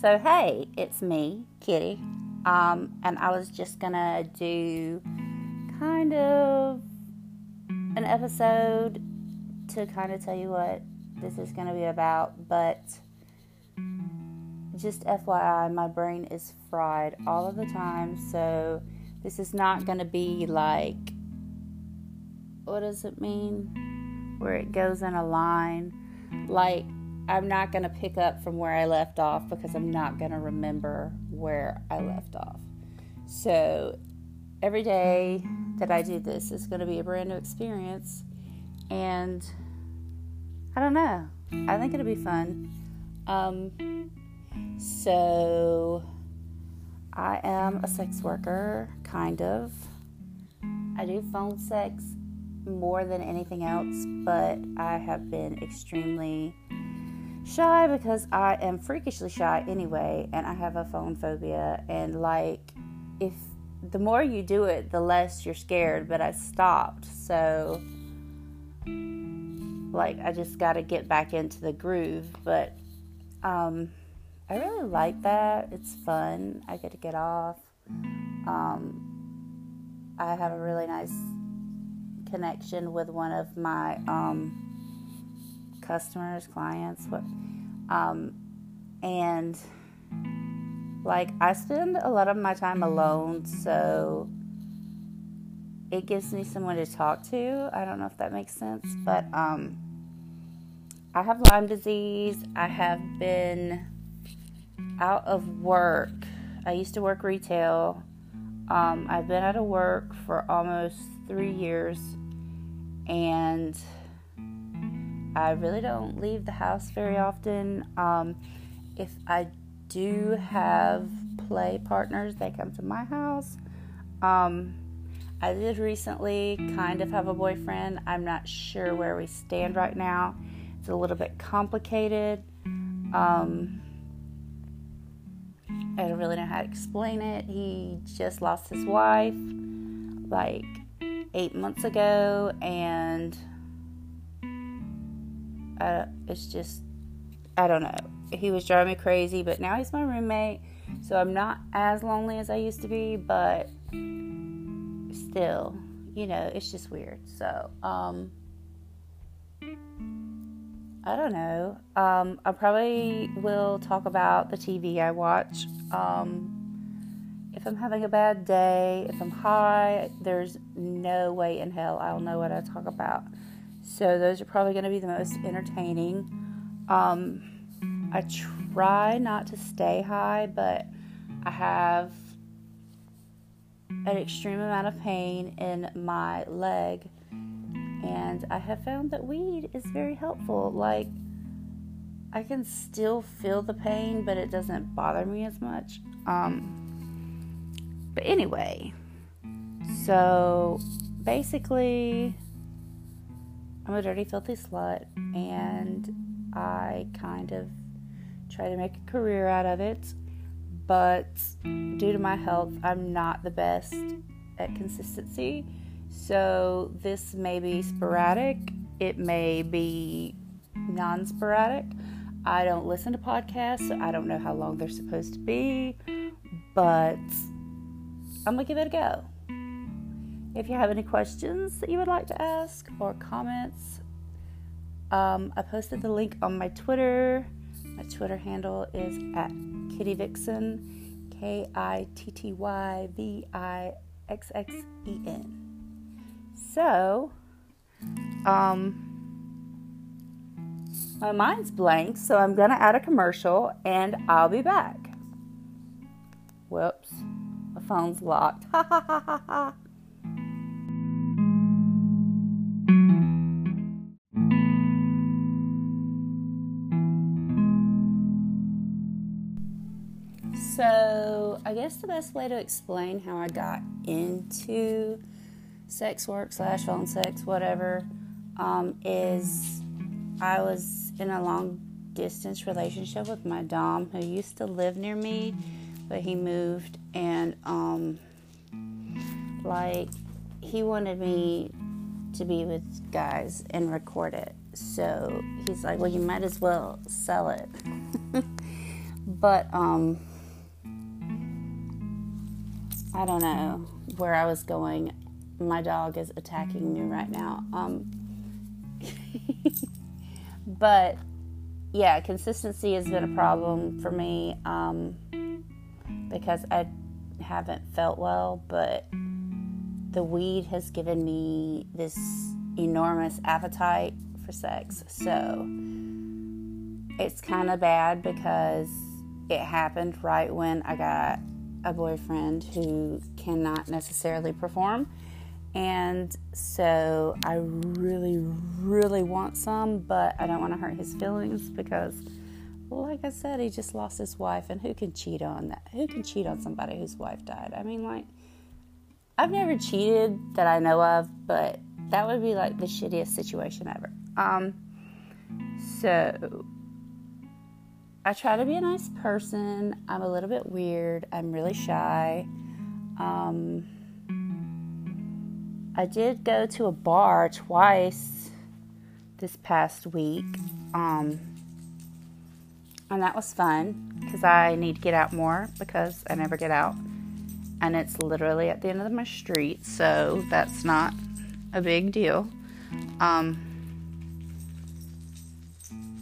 So, hey, it's me, Kitty. Um, and I was just gonna do kind of an episode to kind of tell you what this is gonna be about, but just FYI, my brain is fried all of the time, so this is not gonna be like what does it mean? Where it goes in a line. Like, I'm not going to pick up from where I left off because I'm not going to remember where I left off. So, every day that I do this is going to be a brand new experience. And I don't know. I think it'll be fun. Um, so, I am a sex worker, kind of. I do phone sex more than anything else, but I have been extremely shy because I am freakishly shy anyway, and I have a phone phobia. And like, if the more you do it, the less you're scared. But I stopped, so like, I just got to get back into the groove. But um, I really like that. It's fun. I get to get off. Um, I have a really nice connection with one of my um, customers, clients, what, um, and like I spend a lot of my time alone, so it gives me someone to talk to. I don't know if that makes sense, but um, I have Lyme disease. I have been out of work. I used to work retail. Um, I've been out of work for almost three years and I really don't leave the house very often. Um, if I do have play partners, they come to my house. Um, I did recently kind of have a boyfriend. I'm not sure where we stand right now. It's a little bit complicated. Um, I don't really know how to explain it. He just lost his wife like eight months ago, and it's just, I don't know. He was driving me crazy, but now he's my roommate, so I'm not as lonely as I used to be, but still, you know, it's just weird. So, um, I don't know. Um, I probably will talk about the TV I watch. Um, if I'm having a bad day, if I'm high, there's no way in hell I'll know what I talk about. So those are probably going to be the most entertaining. Um, I try not to stay high, but I have an extreme amount of pain in my leg, and I have found that weed is very helpful. Like, I can still feel the pain, but it doesn't bother me as much. Um, but anyway, so basically, I'm a dirty, filthy slut, and I kind of try to make a career out of it. But due to my health, I'm not the best at consistency. So this may be sporadic, it may be non sporadic. I don't listen to podcasts, so I don't know how long they're supposed to be, but I'm gonna give it a go. If you have any questions that you would like to ask or comments, um, I posted the link on my Twitter. My Twitter handle is at Kitty Vixxen, K I T T Y V I X X E N. So, um, my mind's blank, so I'm gonna add a commercial and I'll be back. Whoops my phone's locked. Ha ha ha ha ha. So, I guess the best way to explain how I got into sex work slash phone sex, whatever, um, is I was in a long distance relationship with my Dom who used to live near me but he moved and um like he wanted me to be with guys and record it. So he's like, "Well, you might as well sell it." but um, I don't know where I was going. My dog is attacking me right now. Um, but yeah, consistency has been a problem for me um, because I haven't felt well, but the weed has given me this enormous appetite for sex. So it's kind of bad because it happened right when I got a boyfriend who cannot necessarily perform. And so I really, really want some, but I don't want to hurt his feelings because, like I said, he just lost his wife. And who can cheat on that? Who can cheat on somebody whose wife died? I mean, like, I've never cheated that I know of, but that would be like the shittiest situation ever. Um, so I try to be a nice person. I'm a little bit weird. I'm really shy. Um, I did go to a bar twice this past week. Um, and that was fun because I need to get out more because I never get out. And it's literally at the end of my street, so that's not a big deal. Um,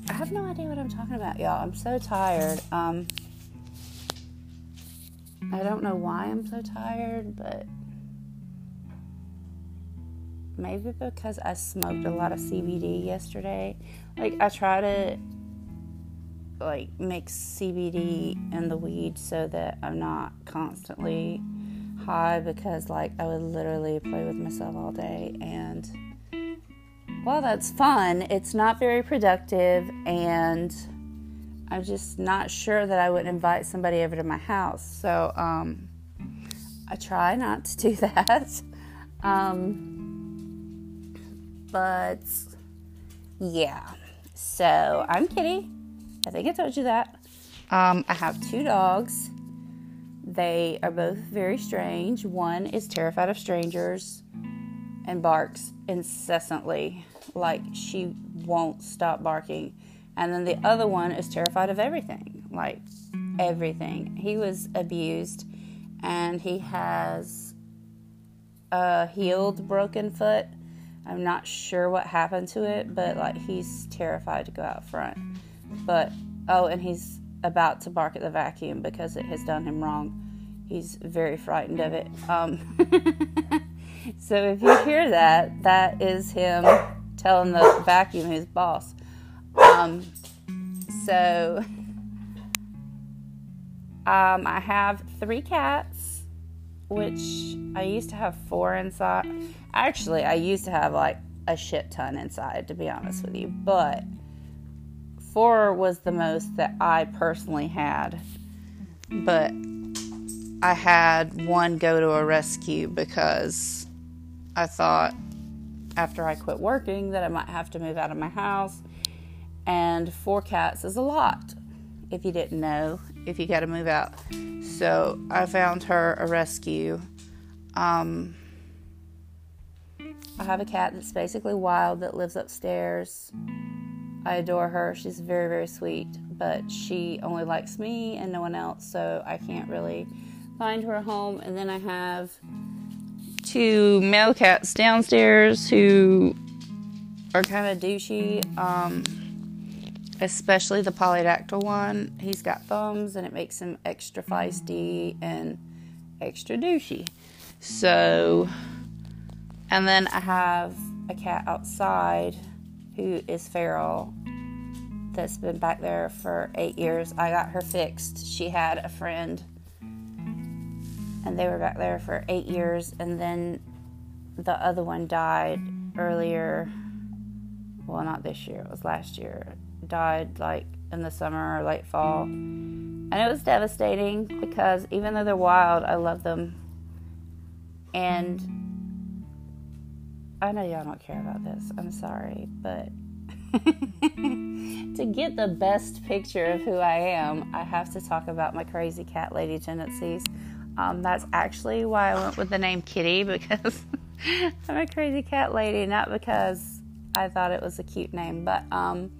I have no idea what I'm talking about, y'all. I'm so tired. Um, I don't know why I'm so tired, but maybe because I smoked a lot of CBD yesterday. Like I try to like mix CBD in the weed so that I'm not constantly high because like I would literally play with myself all day and well that's fun. It's not very productive and I'm just not sure that I would invite somebody over to my house. So um, I try not to do that. Um, but yeah. So I'm Kitty I think I told you that. Um, I have two dogs. They are both very strange. One is terrified of strangers and barks incessantly, like she won't stop barking. And then the other one is terrified of everything, like everything. He was abused and he has a healed broken foot. I'm not sure what happened to it, but like he's terrified to go out front. But oh, and he's about to bark at the vacuum because it has done him wrong. He's very frightened of it. Um, so if you hear that, that is him telling the vacuum his boss. Um, so um, I have three cats, which I used to have four inside. Actually, I used to have like a shit ton inside, to be honest with you. But four was the most that I personally had. But I had one go to a rescue because I thought after I quit working that I might have to move out of my house. And four cats is a lot if you didn't know, if you got to move out. So I found her a rescue. Um, I have a cat that's basically wild that lives upstairs. I adore her. She's very, very sweet, but she only likes me and no one else, so I can't really find her a home. And then I have two male cats downstairs who are kind of douchey, um, especially the polydactyl one. He's got thumbs and it makes him extra feisty and extra douchey. So, and then I have a cat outside who is feral that's been back there for eight years. I got her fixed. She had a friend, and they were back there for eight years, and then the other one died earlier. Well, not this year, it was last year. Died like in the summer or late fall. And it was devastating because even though they're wild, I love them. And I know y'all don't care about this. I'm sorry, but to get the best picture of who I am, I have to talk about my crazy cat lady tendencies. Um, that's actually why I went with the name Kitty because I'm a crazy cat lady, not because I thought it was a cute name, but um,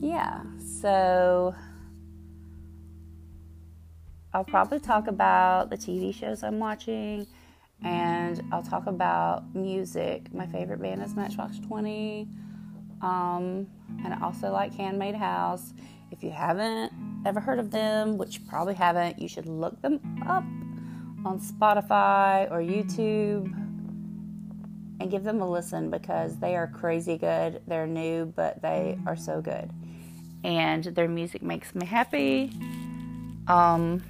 yeah. So I'll probably talk about the TV shows I'm watching and I'll talk about music. My favorite band is Matchbox 20. Um, and I also like Handmade House. If you haven't ever heard of them, which you probably haven't, you should look them up on Spotify or YouTube and give them a listen because they are crazy good. They're new, but they are so good. And their music makes me happy. Um,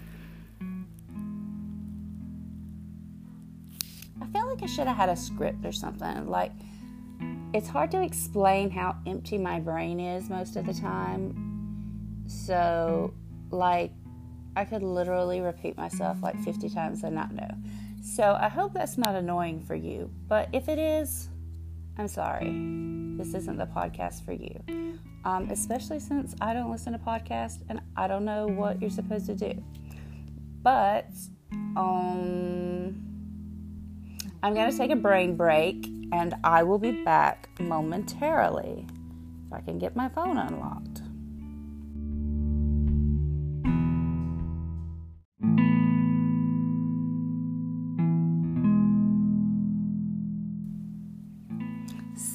I feel like I should have had a script or something. Like, it's hard to explain how empty my brain is most of the time. So, like, I could literally repeat myself like 50 times and not know. So, I hope that's not annoying for you. But if it is, I'm sorry. This isn't the podcast for you. Um, especially since I don't listen to podcasts and I don't know what you're supposed to do. But, um, I'm going to take a brain break and I will be back momentarily if I can get my phone unlocked.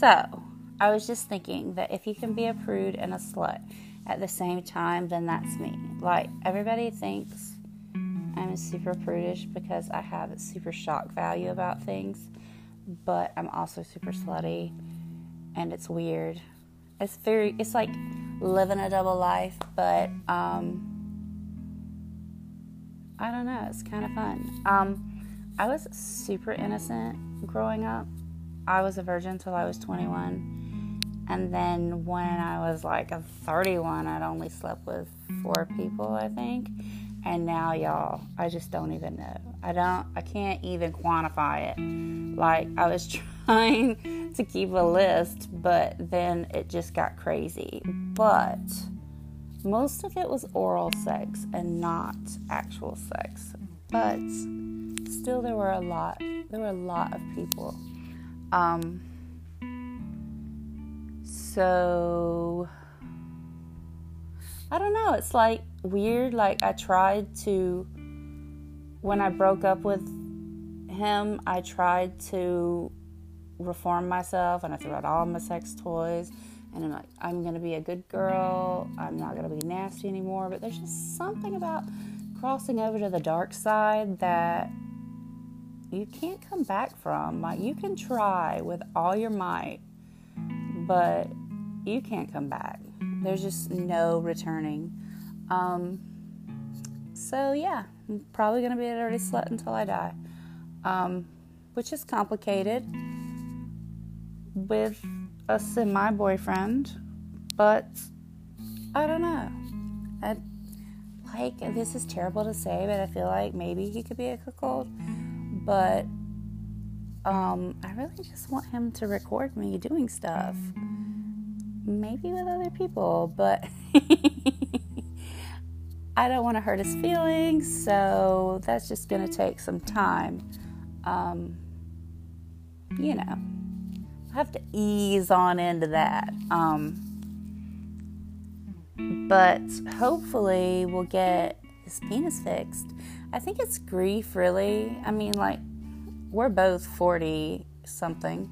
So, I was just thinking that if you can be a prude and a slut at the same time, then that's me. Like, everybody thinks I'm super prudish because I have super shock value about things but I'm also super slutty and it's weird. It's very it's like living a double life, but um I don't know, it's kind of fun. Um I was super innocent growing up. I was a virgin until I was 21. And then when I was like a 31, I'd only slept with four people, I think. And now, y'all, I just don't even know. I don't, I can't even quantify it. Like, I was trying to keep a list, but then it just got crazy. But most of it was oral sex and not actual sex. But still, there were a lot, there were a lot of people. Um, so, I don't know. It's like weird. Like, I tried to when I broke up with him, I tried to reform myself and I threw out all my sex toys. And I'm like, I'm to be a good girl. I'm not to be nasty anymore. But there's just something about crossing over to the dark side that you can't come back from. You can try with all your might, but you can't come back. There's just no returning. Um, so, yeah, I'm probably going to be a dirty slut until I die, um, which is complicated with a semi boyfriend, but I don't know. I, like, this is terrible to say, but I feel like maybe he could be a cuckold, but um, I really just want him to record me doing stuff. Maybe with other people, but I don't want to hurt his feelings, so that's just going to take some time. Um, you know, I have to ease on into that. Um, but hopefully, we'll get his penis fixed. I think it's grief, really. I mean, like, we're both 40 something.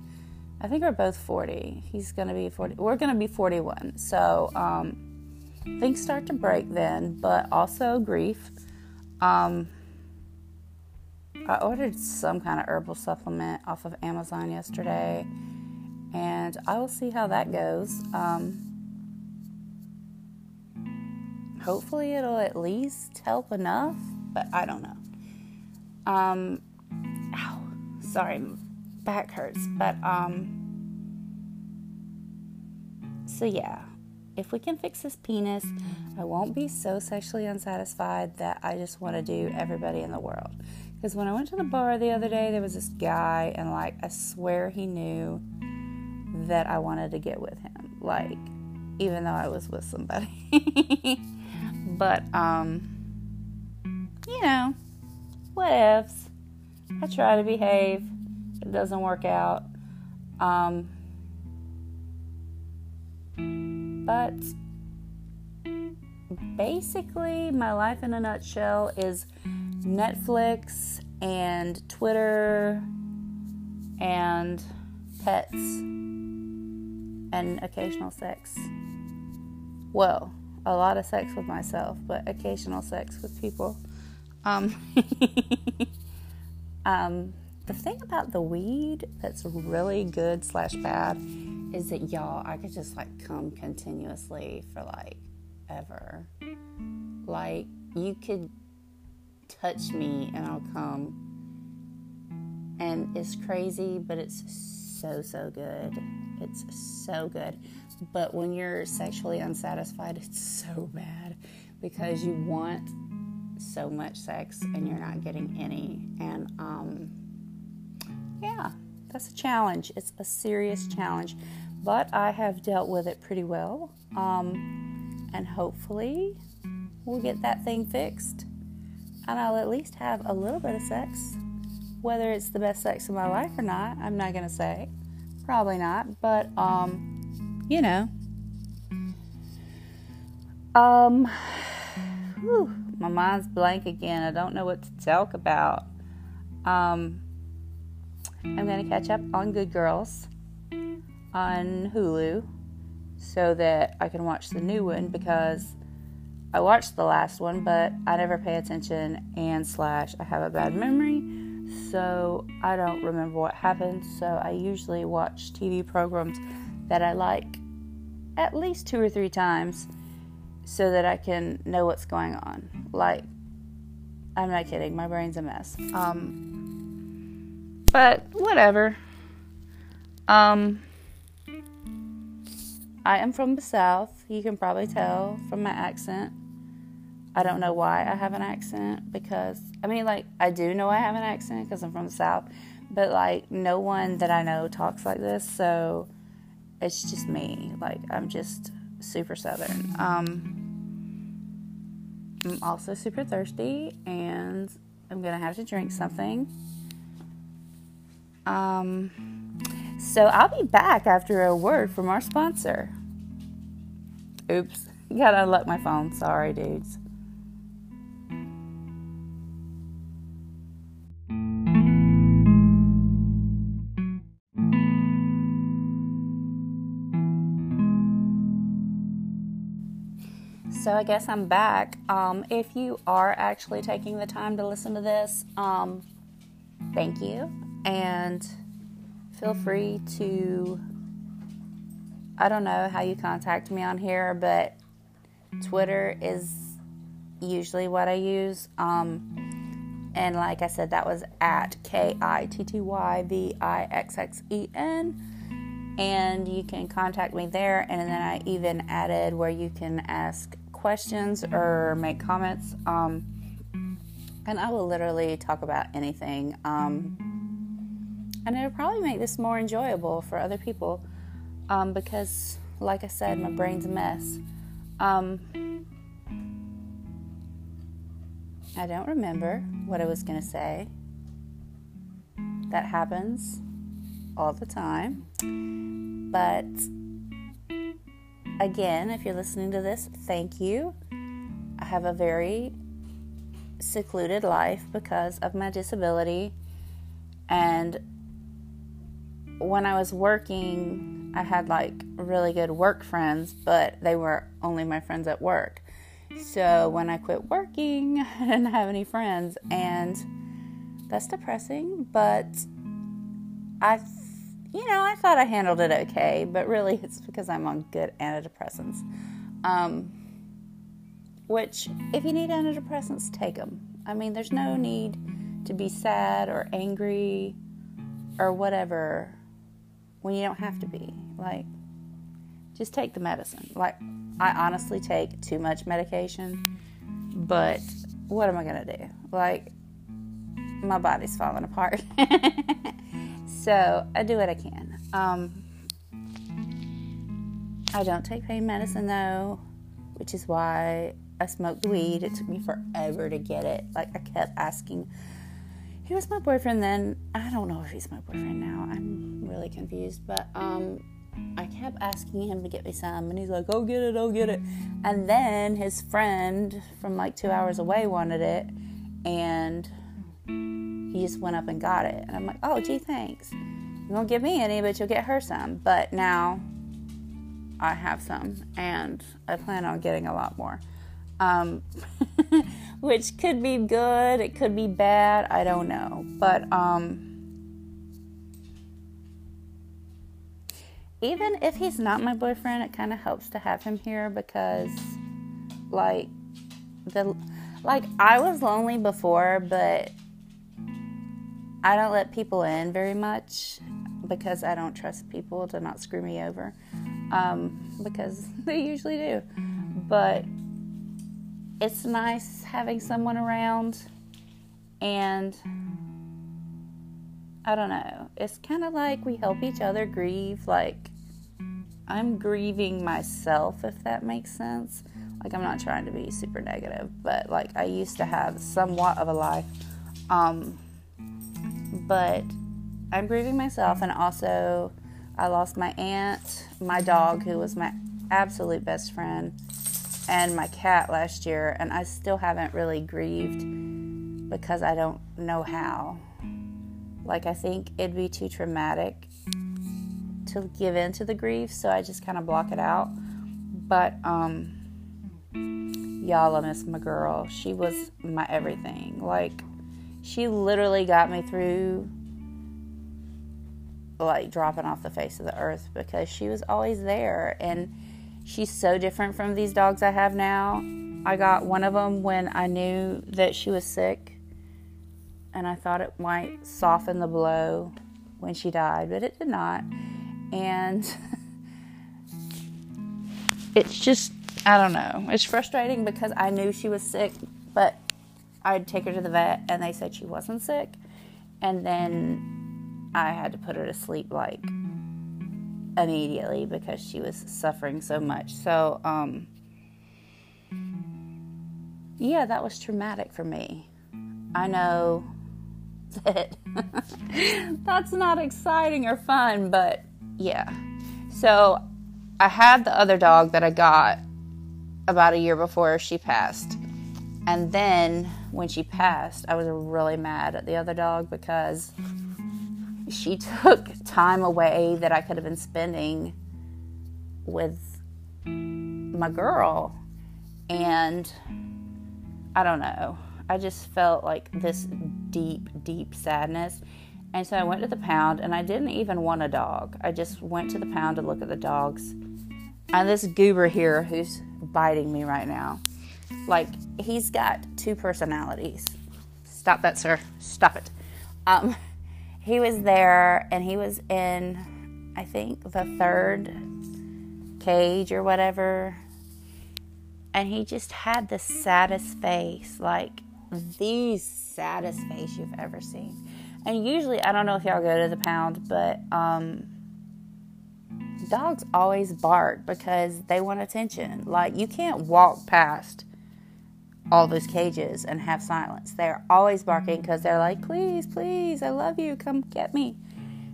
I think we're both 40. He's going to be 40. We're going to be 41. So, um, things start to break then, but also grief. Um, I ordered some kind of herbal supplement off of Amazon yesterday, and I will see how that goes. Um, hopefully, it'll at least help enough, but I don't know. Um, ow, sorry, back hurts, but um, so yeah if we can fix this penis, I won't be so sexually unsatisfied that I just want to do everybody in the world. Because when I went to the bar the other day, there was this guy, and like, I swear he knew that I wanted to get with him. Like, even though I was with somebody. but, um, you know, what ifs. I try to behave, it doesn't work out. Um, but basically, my life in a nutshell is Netflix and Twitter and pets and occasional sex. Well, a lot of sex with myself, but occasional sex with people. Um, um, the thing about the weed that's really good slash bad is that y'all, I could just like come continuously for like ever. Like you could touch me and I'll come. And it's crazy, but it's so, so good. It's so good. But when you're sexually unsatisfied, it's so bad because you want so much sex and you're not getting any. And um, yeah, that's a challenge. It's a serious challenge, but I have dealt with it pretty well. Um, and hopefully, we'll get that thing fixed. And I'll at least have a little bit of sex. Whether it's the best sex of my life or not, I'm not going to say. Probably not, but um, you know. Um, whew, my mind's blank again. I don't know what to talk about. Um, I'm going to catch up on Good Girls on Hulu so that I can watch the new one because I watched the last one, but I never pay attention and slash I have a bad memory, so I don't remember what happened. So I usually watch TV programs that I like at least two or three times so that I can know what's going on. Like, I'm not kidding, my brain's a mess. Um, but whatever. Um, I am from the South. You can probably tell from my accent. I don't know why I have an accent because, I mean, like, I do know I have an accent because I'm from the South, but, like, no one that I know talks like this, so it's just me. Like, I'm just super Southern. Um, I'm also super thirsty and I'm gonna have to drink something. Um, so I'll be back after a word from our sponsor. Oops, gotta unlock my phone. Sorry, dudes. So I guess I'm back. Um, if you are actually taking the time to listen to this, um, thank you. And feel free to, I don't know how you contact me on here, but Twitter is usually what I use. Um, and like I said, that was at K I T T Y V I X X E N. And you can contact me there. And then I even added where you can ask questions or make comments. Um, and I will literally talk about anything. Um, and it'll probably make this more enjoyable for other people um, because, like I said, my brain's a mess. Um, I don't remember what I was going to say. That happens all the time. But again, if you're listening to this, thank you. I have a very secluded life because of my disability. And when I was working, I had like really good work friends, but they were only my friends at work. So when I quit working, I didn't have any friends, and that's depressing. But I you know, I thought I handled it okay, but really it's because I'm on good antidepressants. Um, which, if you need antidepressants, take them. I mean, there's no need to be sad or angry or whatever when you don't have to be. Like, just take the medicine. Like, I honestly take too much medication, but what am I to do? Like, my body's falling apart. So I do what I can. Um, I don't take pain medicine though, which is why I smoked weed. It took me forever to get it. Like I kept asking. He was my boyfriend then. I don't know if he's my boyfriend now. I'm really confused. But um, I kept asking him to get me some, and he's like, "Oh, get it, oh, get it." And then his friend from like two hours away wanted it, and he just went up and got it. And I'm like, "Oh, gee, thanks. You won't give me any, but you'll get her some." But now I have some, and I plan on getting a lot more. Um, which could be good, it could be bad, I don't know. But um, even if he's not my boyfriend, it kind of helps to have him here because, like, the like I was lonely before, but I don't let people in very much because I don't trust people to not screw me over, um, because they usually do. But it's nice having someone around, and I don't know. It's kind of like we help each other grieve. Like, I'm grieving myself, if that makes sense. Like, I'm not trying to be super negative, but like, I used to have somewhat of a life. Um, but I'm grieving myself, and also, I lost my aunt, my dog, who was my absolute best friend, and my cat last year, and I still haven't really grieved because I don't know how. Like, I think it'd be too traumatic to give in to the grief, so I just kind of block it out. But, um, y'all, I miss my girl. She was my everything. Like, she literally got me through like dropping off the face of the earth because she was always there and she's so different from these dogs I have now. I got one of them when I knew that she was sick and I thought it might soften the blow when she died, but it did not. And it's just, I don't know. It's frustrating because I knew she was sick, but I'd take her to the vet and they said she wasn't sick. And then I had to put her to sleep like immediately because she was suffering so much. So, um, yeah, that was traumatic for me. I know that that's not exciting or fun, but yeah. So, I had the other dog that I got about a year before she passed. And then when she passed, I was really mad at the other dog because she took time away that I could have been spending with my girl. And I don't know. I just felt like this deep, deep sadness. And so I went to the pound and I didn't even want a dog. I just went to the pound to look at the dogs. And this goober here who's biting me right now, like he's got two personalities. Stop that, sir. Stop it. Um, he was there and he was in, I think, the third cage or whatever. And he just had the saddest face, like the saddest face you've ever seen. And usually, I don't know if y'all go to the pound, but um, dogs always bark because they want attention. Like, you can't walk past all those cages and have silence. They're always barking because they're like, please, please, I love you, come get me.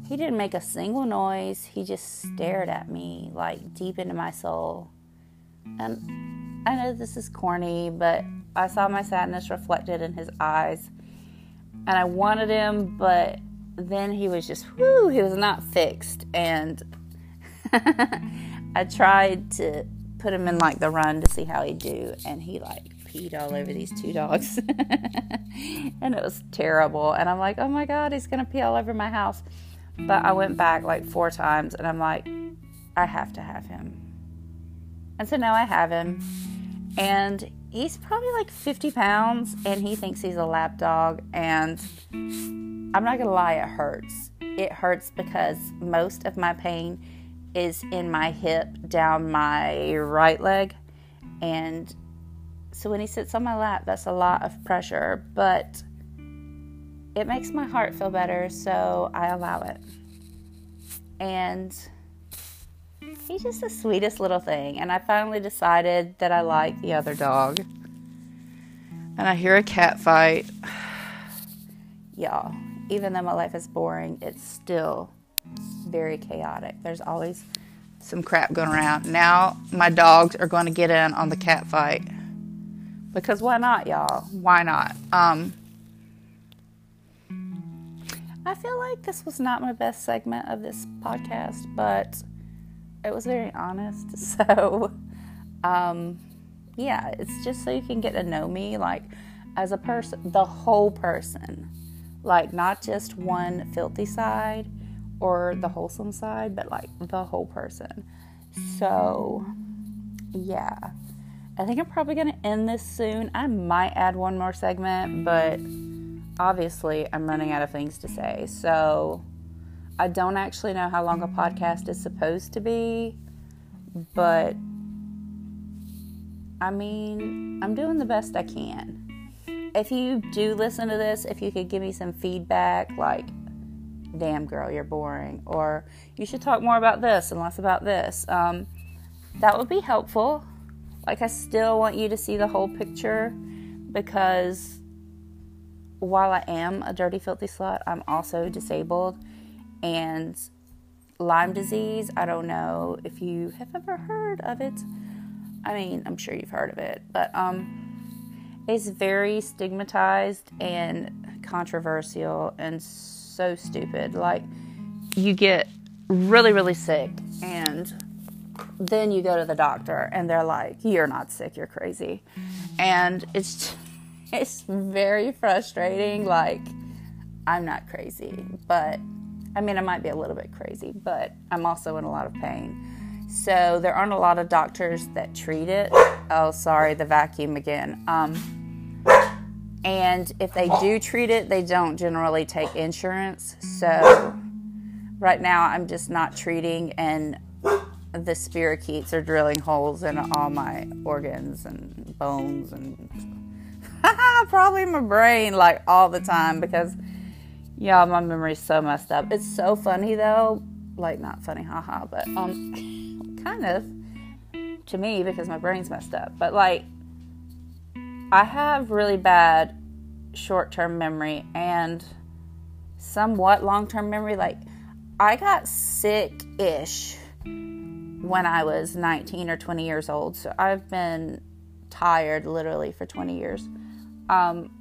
He didn't make a single noise. He just stared at me, like deep into my soul. And I know this is corny, but I saw my sadness reflected in his eyes. And I wanted him, but then he was just, whoo, he was not fixed. And I tried to put him in like the run to see how he'd do. And he like peed all over these two dogs. and it was terrible. And I'm like, oh my God, he's going to pee all over my house. But I went back like four times and I'm like, I have to have him. And so now I have him. And he's probably like 50 pounds and he thinks he's a lap dog. And I'm not going to lie, it hurts. It hurts because most of my pain is in my hip down my right leg. And so when he sits on my lap, that's a lot of pressure, but it makes my heart feel better, so I allow it. And he's just the sweetest little thing. And I finally decided that I like the other dog. And I hear a cat fight. Y'all, even though my life is boring, it's still very chaotic. There's always some crap going around. Now my dogs are going to get in on the cat fight. Because why not, y'all? Why not? Um, I feel like this was not my best segment of this podcast, but it was very honest. So, um, yeah, it's just so you can get to know me, like as a person, the whole person, like not just one filthy side or the wholesome side, but like the whole person. So, yeah. I think I'm probably going to end this soon. I might add one more segment, but obviously I'm running out of things to say. So, I don't actually know how long a podcast is supposed to be, but I mean, I'm doing the best I can. If you do listen to this, if you could give me some feedback, like, damn girl, you're boring, or you should talk more about this and less about this, um, that would be helpful. Like, I still want you to see the whole picture because while I am a dirty, filthy slut, I'm also disabled. And Lyme disease, I don't know if you have ever heard of it. I mean, I'm sure you've heard of it, but um, it's very stigmatized and controversial and so stupid. Like, you get really, really sick, and then you go to the doctor, and they're like, "You're not sick. You're crazy," and it's it's very frustrating. Like, I'm not crazy, but I mean, I might be a little bit crazy, but I'm also in a lot of pain. So there aren't a lot of doctors that treat it. Oh, sorry, the vacuum again. Um, and if they do treat it, they don't generally take insurance. So right now, I'm just not treating, and the spirochetes are drilling holes in all my organs and bones and probably my brain like all the time because yeah, my memory's so messed up. It's so funny though, like not funny, haha, but um kind of to me because my brain's messed up. But like, I have really bad short term memory and somewhat long term memory. Like, I got sick ish when I was 19 or 20 years old. So I've been tired literally for 20 years. Um,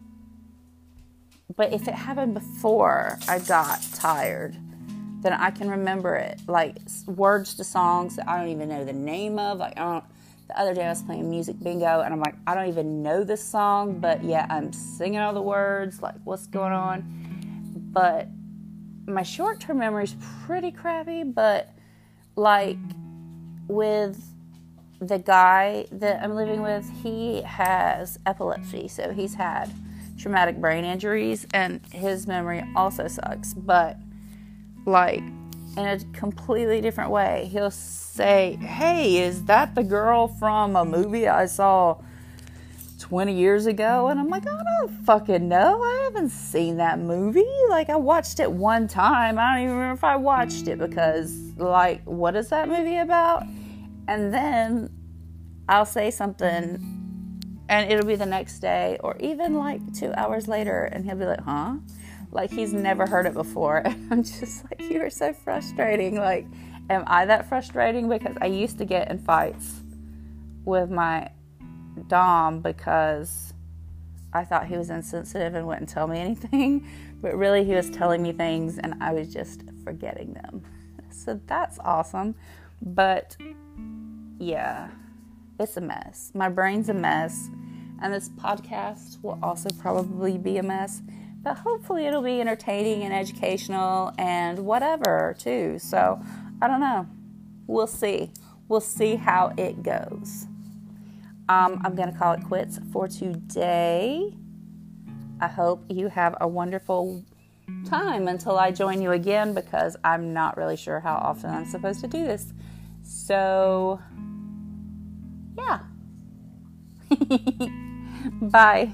but if it happened before I got tired, then I can remember it. Like words to songs that I don't even know the name of. Like I don't. The other day I was playing music bingo and I'm like, I don't even know this song, but yeah, I'm singing all the words. Like what's going on? But my short term memory is pretty crappy. But like with the guy that I'm living with, he has epilepsy, so he's had traumatic brain injuries, and his memory also sucks. But like in a completely different way. He'll say, Hey, is that the girl from a movie I saw 20 years ago? And I'm like, I don't fucking know. I haven't seen that movie. Like, I watched it one time. I don't even remember if I watched it because, like, what is that movie about? And then I'll say something and it'll be the next day or even like two hours later and he'll be like, Huh? like he's never heard it before. And I'm just like, you are so frustrating. Like, am I that frustrating? Because I used to get in fights with my Dom because I thought he was insensitive and wouldn't tell me anything. But really, he was telling me things and I was just forgetting them. So that's awesome. But yeah, it's a mess. My brain's a mess. And this podcast will also probably be a mess but hopefully it'll be entertaining and educational and whatever too. So I don't know. We'll see. We'll see how it goes. Um, I'm going to call it quits for today. I hope you have a wonderful time until I join you again because I'm not really sure how often I'm supposed to do this. So, yeah. Bye.